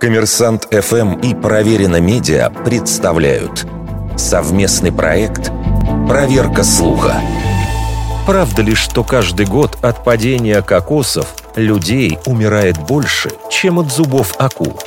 Коммерсант ФМ и Проверено Медиа представляют совместный проект «Проверка слуха». Правда ли, что каждый год от падения кокосов людей умирает больше, чем от зубов акул?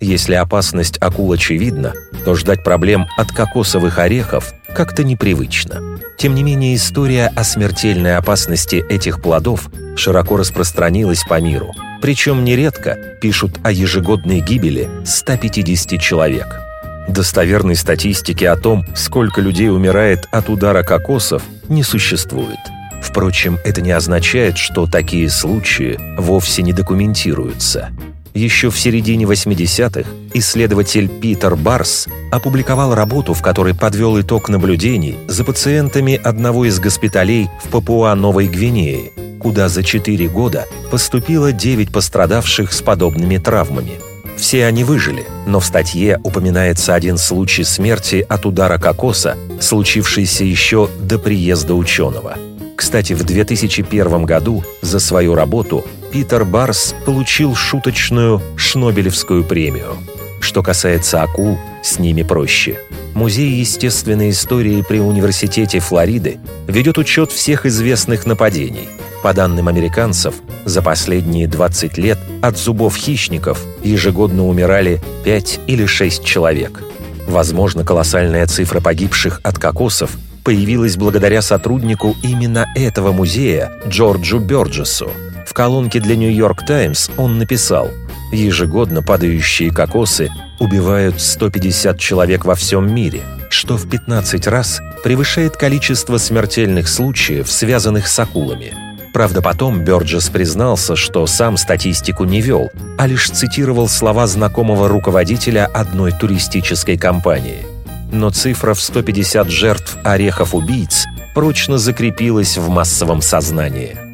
Если опасность акул очевидна, то ждать проблем от кокосовых орехов как-то непривычно. Тем не менее, история о смертельной опасности этих плодов широко распространилась по миру. Причем нередко пишут о ежегодной гибели 150 человек. Достоверной статистики о том, сколько людей умирает от удара кокосов, не существует. Впрочем, это не означает, что такие случаи вовсе не документируются. Еще в середине 80-х исследователь Питер Барс опубликовал работу, в которой подвел итог наблюдений за пациентами одного из госпиталей в Папуа-Новой Гвинее, куда за 4 года поступило 9 пострадавших с подобными травмами. Все они выжили, но в статье упоминается один случай смерти от удара кокоса, случившийся еще до приезда ученого. Кстати, в 2001 году за свою работу Питер Барс получил шуточную Шнобелевскую премию. Что касается акул, с ними проще. Музей естественной истории при Университете Флориды ведет учет всех известных нападений. По данным американцев, за последние 20 лет от зубов хищников ежегодно умирали 5 или 6 человек. Возможно, колоссальная цифра погибших от кокосов появилась благодаря сотруднику именно этого музея Джорджу Бёрджесу – колонке для «Нью-Йорк Таймс» он написал «Ежегодно падающие кокосы убивают 150 человек во всем мире, что в 15 раз превышает количество смертельных случаев, связанных с акулами». Правда, потом Бёрджес признался, что сам статистику не вел, а лишь цитировал слова знакомого руководителя одной туристической компании. Но цифра в 150 жертв орехов-убийц прочно закрепилась в массовом сознании –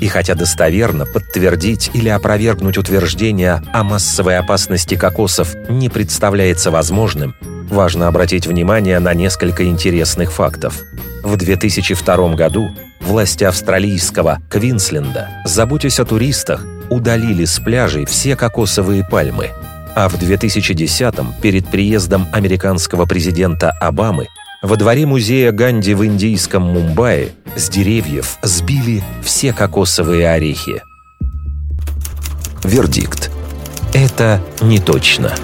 и хотя достоверно подтвердить или опровергнуть утверждение о массовой опасности кокосов не представляется возможным, важно обратить внимание на несколько интересных фактов. В 2002 году власти австралийского Квинсленда, заботясь о туристах, удалили с пляжей все кокосовые пальмы. А в 2010-м, перед приездом американского президента Обамы, во дворе музея Ганди в индийском Мумбаи с деревьев сбили все кокосовые орехи. Вердикт. Это не точно.